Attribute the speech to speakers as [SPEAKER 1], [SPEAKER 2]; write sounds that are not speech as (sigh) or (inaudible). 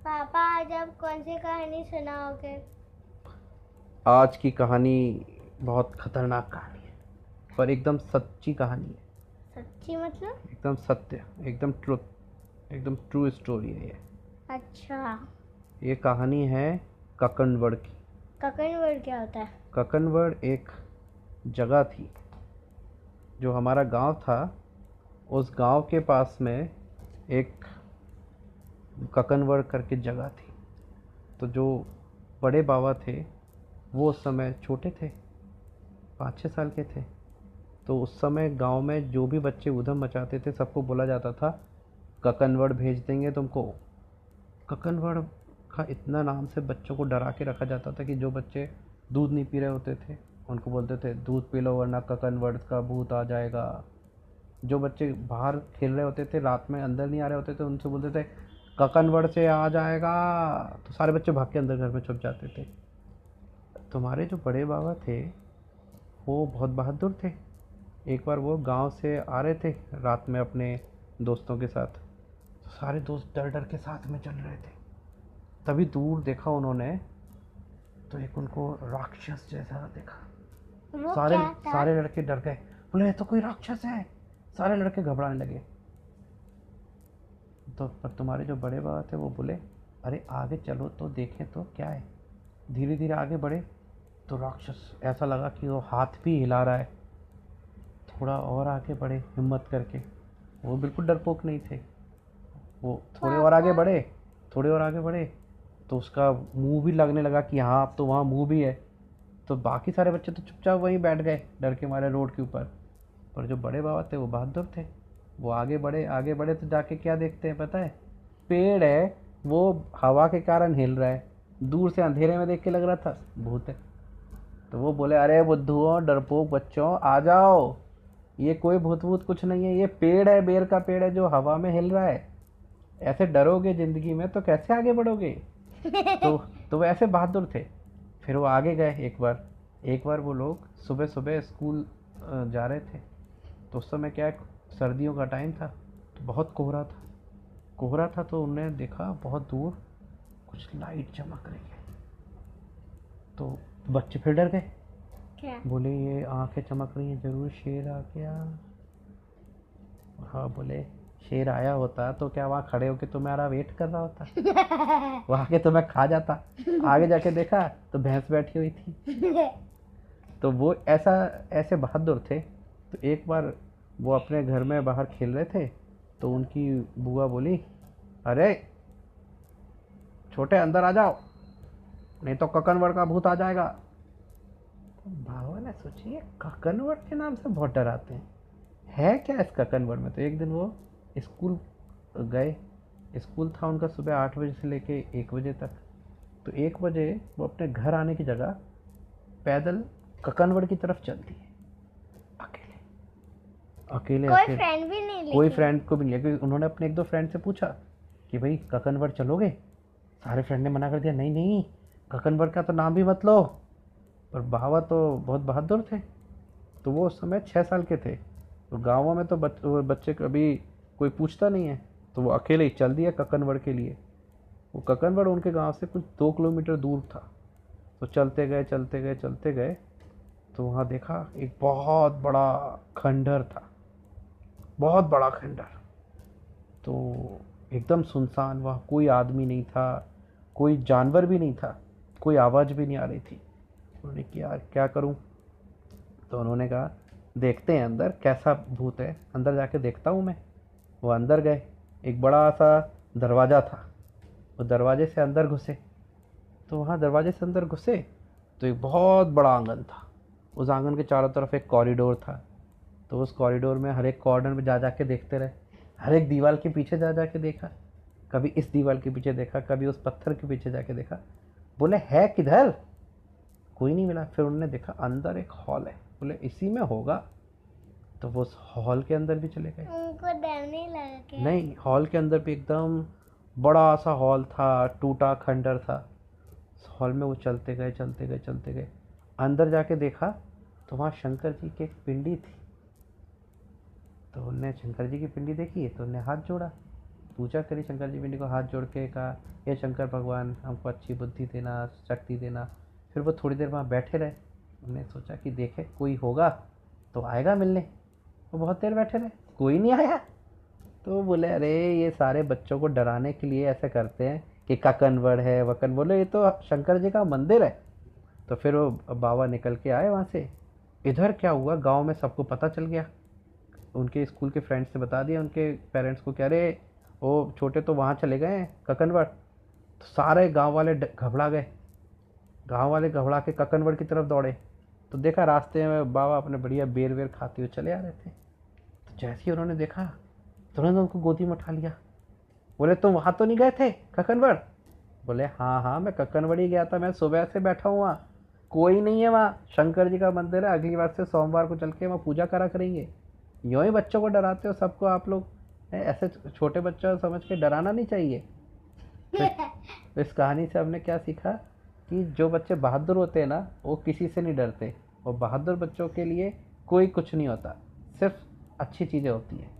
[SPEAKER 1] पापा आज आप कौन सी कहानी सुनाओगे?
[SPEAKER 2] आज की कहानी बहुत खतरनाक कहानी है पर एकदम सच्ची कहानी है।
[SPEAKER 1] सच्ची मतलब?
[SPEAKER 2] एकदम सत्य एकदम ट्रुथ एकदम ट्रू स्टोरी है ये।
[SPEAKER 1] अच्छा।
[SPEAKER 2] ये कहानी है ककनवड़ की।
[SPEAKER 1] ककन वर्ड क्या होता है?
[SPEAKER 2] ककनवड़ एक जगह थी जो हमारा गाँव था। उस गाँव के पास में एक ककनवड़ करके जगह थी। तो जो बड़े बाबा थे, वो उस समय छोटे थे पाँच छः साल के थे। तो उस समय गाँव में जो भी बच्चे उधम मचाते थे, सबको बोला जाता था ककनवड़ भेज देंगे तुमको। ककनवड़ का इतना नाम से बच्चों को डरा के रखा जाता था कि जो बच्चे दूध नहीं पी रहे होते थे, उनको बोलते थे, दूध पी लो वरना ककनवड़ का भूत आ जाएगा। जो बच्चे बाहर खेल रहे होते थे, रात में अंदर नहीं आ रहे होते थे, उनसे बोलते थे ककनवड़ से आ जाएगा। तो सारे बच्चे भाग के अंदर घर में छुप जाते थे। तुम्हारे जो बड़े बाबा थे वो बहुत बहादुर थे। एक बार वो गाँव से आ रहे थे रात में अपने दोस्तों के साथ। तो सारे दोस्त डर डर के साथ में चल रहे थे। तभी दूर देखा उन्होंने तो एक उनको राक्षस जैसा देखा। सारे सारे लड़के डर गए। बोले तो कोई राक्षस है। सारे लड़के घबराने लगे। तो पर तुम्हारे जो बड़े बाबा थे वो बोले, अरे, आगे चलो तो देखें तो क्या है? धीरे धीरे आगे बढ़े तो राक्षस, ऐसा लगा कि वो हाथ भी हिला रहा है। थोड़ा और आगे बढ़े हिम्मत करके। वो बिल्कुल डरपोक नहीं थे। वो थोड़े और आगे बढ़े, थोड़े और आगे बढ़े तो उसका मुँह भी लगने लगा कि हाँ अब तो वहाँ मुँह भी है। तो बाकी सारे बच्चे तो चुपचाप वहीं बैठ गए, डर के मारे रोड के ऊपर। पर जो बड़े बाबा थे वो बहादुर थे। वो आगे बढ़े आगे बढ़े तो जाके क्या देखते हैं पता है? पेड़ है वो हवा के कारण हिल रहा है। दूर से अंधेरे में देख के लग रहा था भूत है। तो वो बोले अरे बुद्धुओं डरपोक बच्चों आ जाओ। ये कोई भूत भूत कुछ नहीं है ये पेड़ है बेर का पेड़ है जो हवा में हिल रहा है। ऐसे डरोगे ज़िंदगी में तो कैसे आगे बढ़ोगे? (laughs) तो तो वो ऐसे बहादुर थे। फिर वो आगे गए एक बार। एक बार वो लोग सुबह सुबह स्कूल जा रहे थे। तो उस समय क्या सर्दियों का टाइम था तो बहुत कोहरा था। कोहरा था तो उन्होंने देखा बहुत दूर कुछ लाइट चमक रही है। तो बच्चे फिर डर गए।
[SPEAKER 1] क्या?
[SPEAKER 2] बोले ये आँखें चमक रही हैं ज़रूर शेर आ गया। हाँ बोले शेर आया होता तो क्या वहाँ खड़े होके तुम्हारा वेट कर रहा होता? वो आके तुम्हें खा जाता। आगे जाके देखा तो भैंस बैठी हुई थी। (laughs) तो वो ऐसा ऐसे बहादुर थे। तो एक बार वो अपने घर में बाहर खेल रहे थे तो उनकी बुआ बोली, अरे, छोटे अंदर आ जाओ, नहीं तो ककनवर का भूत आ जाएगा. तो भावा ने सोची ये ककनवर के नाम से बहुत डराते हैं। है क्या इस ककनवर में? तो एक दिन वो स्कूल गए, स्कूल था उनका सुबह आठ बजे से लेके एक बजे तक। तो एक बजे वो अपने घर आने की जगह पैदल ककनवड़ की तरफ़ चल दिए अकेले अकेले
[SPEAKER 1] कोई
[SPEAKER 2] अकेले
[SPEAKER 1] फ्रेंड भी नहीं
[SPEAKER 2] कोई फ्रेंड को भी नहीं क्योंकि उन्होंने अपने एक दो फ्रेंड से पूछा कि भाई ककनवर चलोगे? सारे फ्रेंड ने मना कर दिया नहीं नहीं ककनवर का तो नाम भी मत लो। पर बाबा तो बहुत बहादुर थे। तो वो उस समय छः साल के थे। तो गाँवों में तो बच, बच्चे कभी कोई पूछता नहीं है। तो वो अकेले ही चल दिया ककनवड़ के लिए। वो ककनवड़ उनके गाँव से कुछ दो किलोमीटर दूर था। तो चलते गए चलते गए चलते गए। तो वहाँ देखा एक बहुत बड़ा खंडर था। बहुत बड़ा खंडर। तो एकदम सुनसान, वहाँ कोई आदमी नहीं था, कोई जानवर भी नहीं था, कोई आवाज़ भी नहीं आ रही थी। उन्होंने कि यार, क्या करूँ? तो उन्होंने कहा, देखते हैं अंदर, कैसा भूत है। अंदर जाके देखता हूँ मैं। वो अंदर गए। एक बड़ा सा दरवाज़ा था। वो दरवाजे से अंदर घुसे। तो वहाँ दरवाजे से अंदर घुसे तो एक बहुत बड़ा आँगन था। उस आँगन के चारों तरफ़ एक कॉरिडोर था। तो उस कॉरिडोर में हर एक कॉर्नर में जा जा के देखते रहे। हर एक दीवार के पीछे जा जा के देखा। कभी इस दीवार के पीछे देखा कभी उस पत्थर के पीछे जाके देखा। बोले है किधर? कोई नहीं मिला। फिर उन्होंने देखा अंदर एक हॉल है। बोले इसी में होगा? तो वो उस हॉल के अंदर भी चले गए।
[SPEAKER 1] उनको डर नहीं लगा।
[SPEAKER 2] नहीं हॉल के अंदर भी एकदम बड़ा सा हॉल था टूटा खंडर था। उस हॉल में वो चलते गए चलते गए चलते गए। अंदर जाके देखा तो वहाँ शंकर जी की एक पिंडी थी। तो उनने शंकर जी की पिंडी देखी तो उनने हाथ जोड़ा। पूजा करी शंकर जी पिंडी को, हाथ जोड़ के कहा, हे शंकर भगवान, हमको अच्छी बुद्धि देना, शक्ति देना। फिर वो थोड़ी देर वहाँ बैठे रहे। उन्होंने सोचा कि देखे, कोई होगा तो आएगा मिलने। वो बहुत देर बैठे रहे, कोई नहीं आया। तो बोले, अरे, ये सारे बच्चों को डराने के लिए ऐसे करते हैं कि ककनवड़ है, वकन बोले, ये तो शंकर जी का मंदिर है। तो फिर वो बाबा निकल के आए वहाँ से। इधर क्या हुआ, गाँव में सबको पता चल गया। उनके स्कूल के फ्रेंड्स ने बता दिया, उनके पेरेंट्स को कह रहे वो छोटे तो वहाँ चले गए ककनवड़ तो सारे गाँव वाले घबरा गए। गाँव वाले घबरा के ककनवड़ की तरफ़ दौड़े। तो देखा रास्ते में बाबा अपने बढ़िया बेर वेर खाते हुए चले आ रहे थे। तो जैसे ही उन्होंने देखा, तुरंत उनको गोदी में उठा लिया। बोले, तुम वहाँ तो नहीं गए थे ककनवड़ बोले हाँ हाँ मैं ककनवड़ ही गया था, मैं सुबह से बैठा हूँ। वहाँ कोई नहीं है वहाँ। शंकर जी का मंदिर है, अगली बार से सोमवार को चल के वहाँ पूजा करा करेंगे। यूँ ही बच्चों को डराते हो सबको आप लोग? ऐसे छोटे बच्चों को समझ के डराना नहीं चाहिए? तो (laughs) इस कहानी से हमने क्या सीखा? कि जो बच्चे बहादुर होते हैं ना वो किसी से नहीं डरते। और बहादुर बच्चों के लिए कोई कुछ नहीं होता। सिर्फ़ अच्छी चीज़ें होती हैं।